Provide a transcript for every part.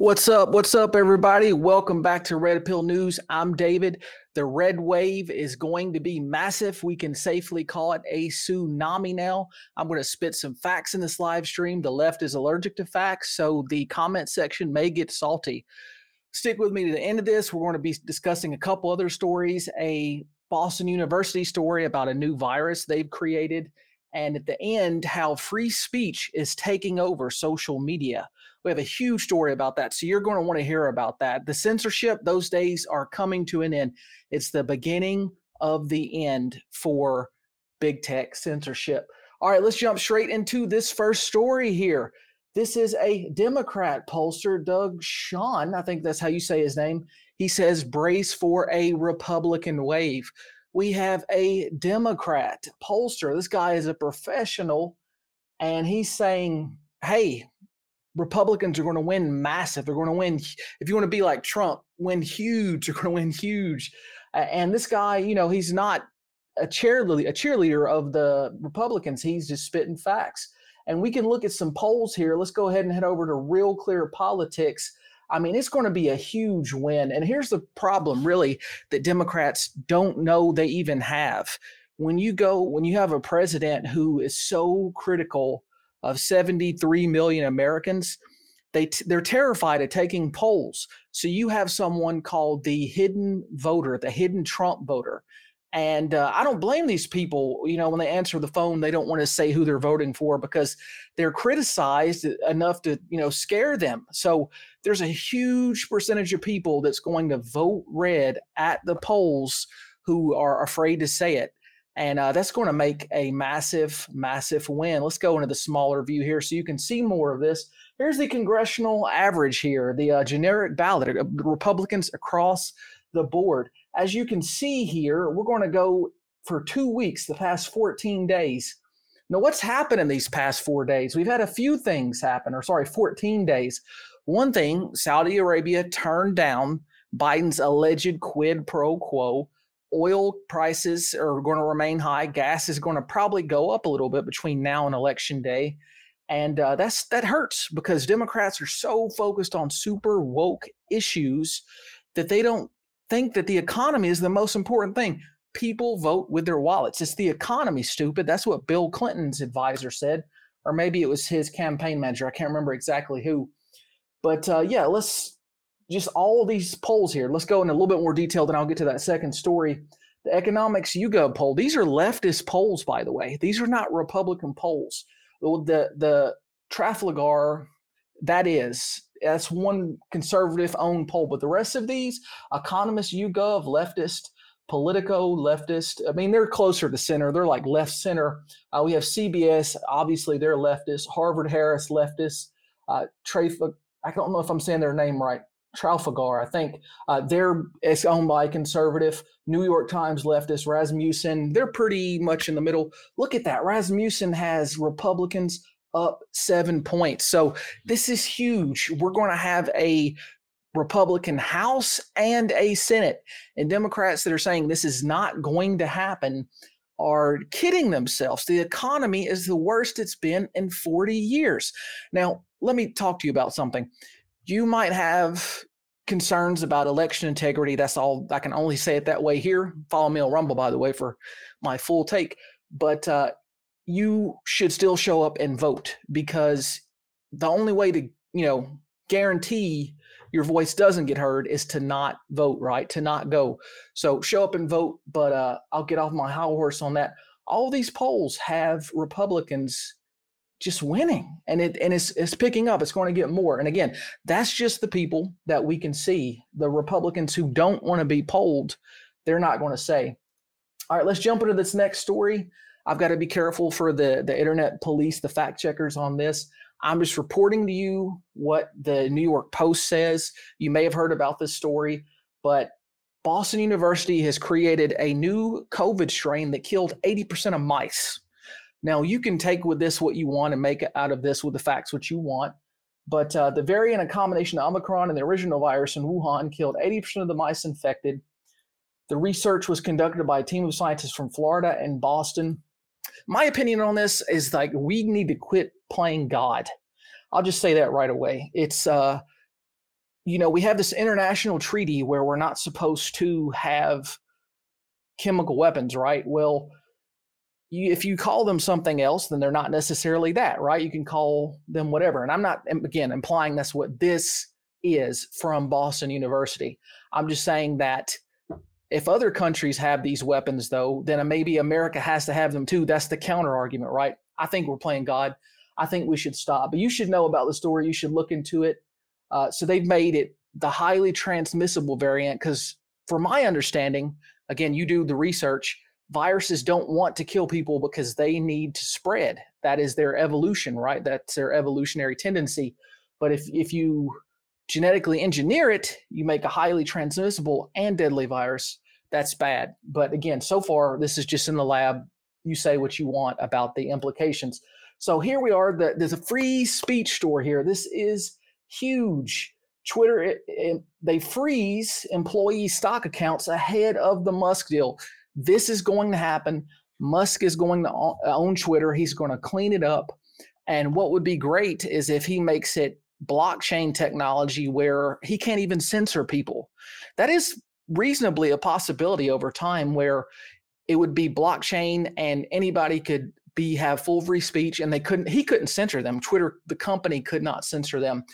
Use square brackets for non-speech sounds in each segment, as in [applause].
What's up? What's up, everybody? Welcome back to Red Pill News. I'm David. The red wave is going to be massive. We can safely call it a tsunami now. I'm going to spit some facts in this live stream. The left is allergic to facts, so the comment section may get salty. Stick with me to the end of this. We're going to be discussing a couple other stories a Boston University story about a new virus they've created, and at the end, how free speech is taking over social media. We have a huge story about that. So you're going to want to hear about that. The censorship, those days are coming to an end. It's the beginning of the end for big tech censorship. All right, let's jump straight into this first story here. This is a Democrat pollster, Doug Schoen. I think that's how you say his name. He says, brace for a Republican wave. We have a Democrat pollster. This guy is a professional, and he's saying, hey, Republicans are going to win massive. They're going to win. If you want to be like Trump, win huge. [laughs] They're going to win huge. And this guy, you know, he's not a cheerleader, a cheerleader of the Republicans. He's just spitting facts. And we can look at some polls here. Let's go ahead and head over to Real Clear Politics. I mean, it's going to be a huge win. And here's the problem, really, that Democrats don't know they even have. When you go, when you have a president who is so critical of 73 million Americans, they t- they're terrified of taking polls. So you have someone called the hidden voter, the hidden Trump voter. And uh, I don't blame these people. You know, when they answer the phone, they don't want to say who they're voting for because they're criticized enough to, you know, scare them. So there's a huge percentage of people that's going to vote red at the polls who are afraid to say it. And uh, that's going to make a massive, massive win. Let's go into the smaller view here so you can see more of this. Here's the congressional average here, the uh, generic ballot, uh, Republicans across the board. As you can see here, we're going to go for two weeks, the past 14 days. Now, what's happened in these past four days? We've had a few things happen, or sorry, 14 days. One thing, Saudi Arabia turned down Biden's alleged quid pro quo oil prices are going to remain high. Gas is going to probably go up a little bit between now and election day, and uh, that's that hurts because Democrats are so focused on super woke issues that they don't think that the economy is the most important thing. People vote with their wallets. It's the economy, stupid. That's what Bill Clinton's advisor said, or maybe it was his campaign manager. I can't remember exactly who. But uh, yeah, let's just all these polls here. Let's go in a little bit more detail, then I'll get to that second story. The economics YouGov poll. These are leftist polls, by the way. These are not Republican polls. The the Trafalgar, that is, that's one conservative owned poll, but the rest of these, Economist, YouGov, leftist, Politico, leftist. I mean, they're closer to center. They're like left center. Uh, we have CBS, obviously they're leftist. Harvard Harris, leftist. Uh, I don't know if I'm saying their name right. Trafalgar, I think uh, they're it's owned by a conservative New York Times leftist Rasmussen. They're pretty much in the middle. Look at that. Rasmussen has Republicans up seven points. So this is huge. We're going to have a Republican House and a Senate. And Democrats that are saying this is not going to happen are kidding themselves. The economy is the worst it's been in 40 years. Now, let me talk to you about something you might have concerns about election integrity. That's all I can only say it that way here. Follow me on Rumble, by the way, for my full take. But uh, you should still show up and vote because the only way to, you know, guarantee your voice doesn't get heard is to not vote, right? To not go. So show up and vote. But uh, I'll get off my high horse on that. All these polls have Republicans just winning. And it and it's it's picking up. It's going to get more. And again that's just the people that we can see. The republicans who don't want to be polled they're not going to say all right let's jump into this next story. I've got to be careful for the the internet police the fact checkers on this. I'm just reporting to you what the new york post says. You may have heard about this story but boston university has created a new covid strain that killed 80% of mice now, you can take with this what you want and make out of this with the facts what you want. But uh, the variant, a combination of Omicron and the original virus in Wuhan, killed 80% of the mice infected. The research was conducted by a team of scientists from Florida and Boston. My opinion on this is like we need to quit playing God. I'll just say that right away. It's uh, you know, we have this international treaty where we're not supposed to have chemical weapons, right? Well, you, if you call them something else, then they're not necessarily that, right? You can call them whatever. And I'm not, again, implying that's what this is from Boston University. I'm just saying that if other countries have these weapons, though, then maybe America has to have them too. That's the counter argument, right? I think we're playing God. I think we should stop. But you should know about the story. You should look into it. Uh, so they've made it the highly transmissible variant because, for my understanding, again, you do the research viruses don't want to kill people because they need to spread. That is their evolution, right? That's their evolutionary tendency. But if if you genetically engineer it, you make a highly transmissible and deadly virus. That's bad. But again, so far this is just in the lab. You say what you want about the implications. So here we are. The, there's a free speech store here. This is huge. Twitter, it, it, they freeze employee stock accounts ahead of the Musk deal. This is going to happen. Musk is going to own Twitter. He's going to clean it up. And what would be great is if he makes it blockchain technology where he can't even censor people. That is reasonably a possibility over time where it would be blockchain and anybody could be have full free speech and they couldn't he couldn't censor them. Twitter the company could not censor them.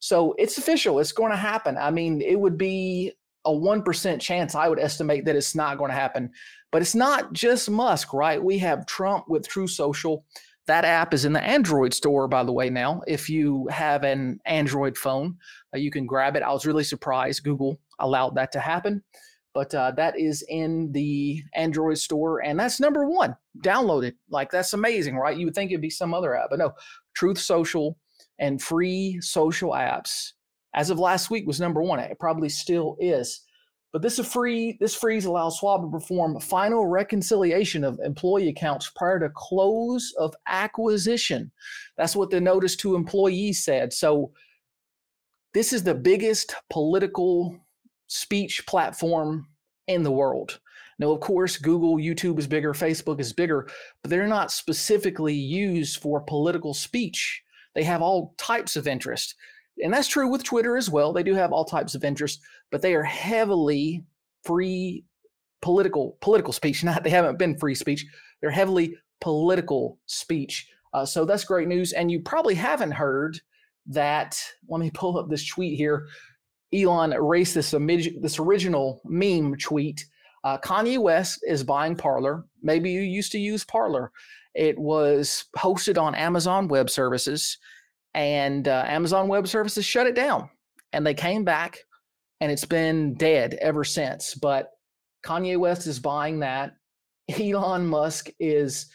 So it's official. It's going to happen. I mean, it would be a 1% chance I would estimate that it's not going to happen. But it's not just Musk, right? We have Trump with Truth Social. That app is in the Android store, by the way, now. If you have an Android phone, uh, you can grab it. I was really surprised Google allowed that to happen. But uh, that is in the Android store, and that's number one. Download it. Like, that's amazing, right? You would think it'd be some other app, but no. Truth Social and free social apps as of last week was number one. It probably still is. But this is free. This freeze allows Schwab to perform final reconciliation of employee accounts prior to close of acquisition. That's what the notice to employees said. So this is the biggest political speech platform in the world. Now, of course, Google, YouTube is bigger, Facebook is bigger, but they're not specifically used for political speech. They have all types of interest and that's true with Twitter as well. They do have all types of interests, but they are heavily free political political speech. [laughs] Not they haven't been free speech. They're heavily political speech. Uh, so that's great news. And you probably haven't heard that. Let me [laughs] pull up this tweet here. Elon erased this this original meme tweet. Uh, Kanye West is buying Parler. Maybe you used to use Parler. It was hosted on Amazon Web Services and uh, Amazon Web Services shut it down, and they came back, and it's been dead ever since. But Kanye West is buying that. Elon Musk is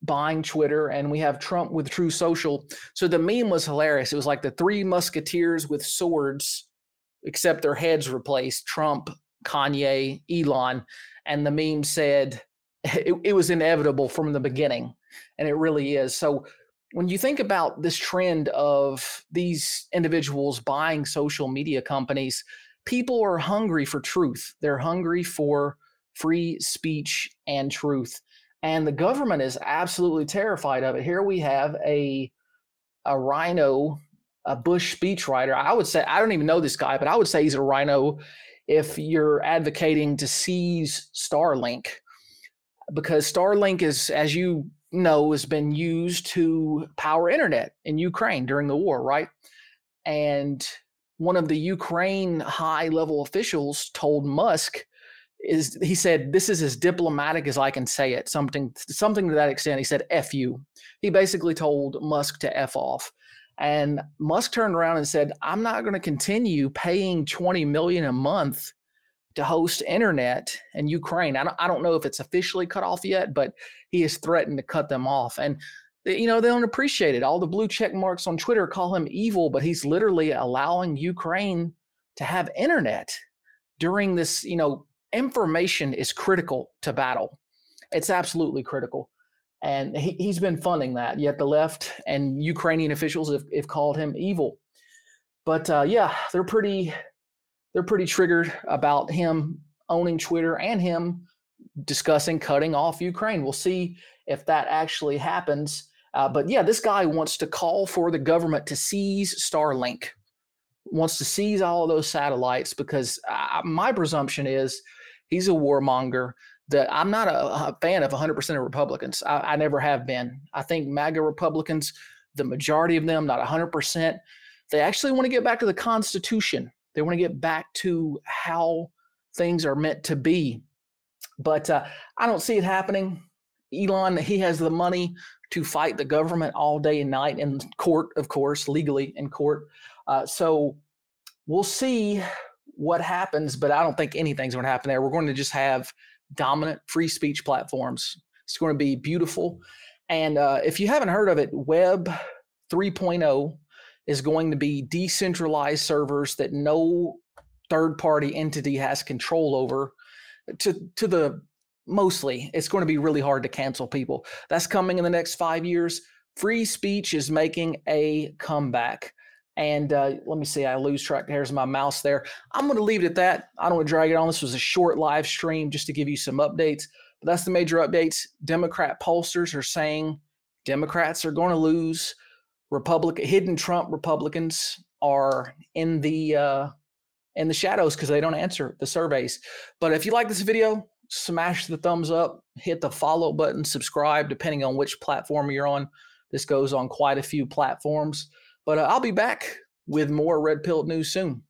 buying Twitter, and we have Trump with Truth Social. So the meme was hilarious. It was like the three musketeers with swords, except their heads replaced Trump, Kanye, Elon. And the meme said [laughs] it, it was inevitable from the beginning. And it really is. So when you think about this trend of these individuals buying social media companies, people are hungry for truth. They're hungry for free speech and truth. And the government is absolutely terrified of it. Here we have a a RINO, a Bush speechwriter. I would say I don't even know this guy, but I would say he's a RINO if you're advocating to seize Starlink because Starlink is, as you know has been used to power internet in Ukraine during the war, right? And one of the Ukraine high level officials told Musk is he said this is as diplomatic as I can say it something something to that extent. He said f you. He basically told Musk to f off. And Musk turned around and said I'm not going to continue paying 20 million a month to host internet in Ukraine. I don't, I don't know if it's officially cut off yet, but he has threatened to cut them off. And you know they don't appreciate it. All the blue check marks on Twitter call him evil, but he's literally allowing Ukraine to have internet during this. You know, information is critical to battle. It's absolutely critical. And he, he's been funding that. Yet the left and Ukrainian officials have, have called him evil. But uh, yeah, they're pretty they're pretty triggered about him owning Twitter and him discussing cutting off Ukraine. We'll see if that actually happens. Uh, but yeah, this guy wants to call for the government to seize Starlink. wants to seize all of those satellites because I, my presumption is he's a warmonger. That I'm not a, a fan of 100% of Republicans. I, I never have been. I think MAGA Republicans, the majority of them, not 100%, they actually want to get back to the Constitution. They want to get back to how things are meant to be. But uh, I don't see it happening. Elon, he has the money to fight the government all day and night in court, of course, legally in court. Uh, so we'll see what happens, but I don't think anything's going to happen there. We're going to just have dominant free speech platforms. It's going to be beautiful. And uh, if you haven't heard of it, Web 3.0 is going to be decentralized servers that no third party entity has control over. To to the mostly it's going to be really hard to cancel people. That's coming in the next five years. Free speech is making a comeback. And uh, let me see i lose track. There's my mouse there. I'm going to leave it at that. I don't want to drag it on. This was a short live stream just to give you some updates. But that's the major updates. Democrat pollsters are saying democrats are going to lose republican hidden trump republicans are in the uh, in the shadows because they don't answer the surveys. But if you like this video, smash the thumbs up, hit the follow button, subscribe, depending on which platform you're on. This goes on quite a few platforms. But uh, I'll be back with more Red Pill news soon.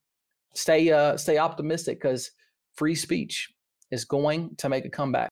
Stay uh, stay optimistic because free speech is going to make a comeback.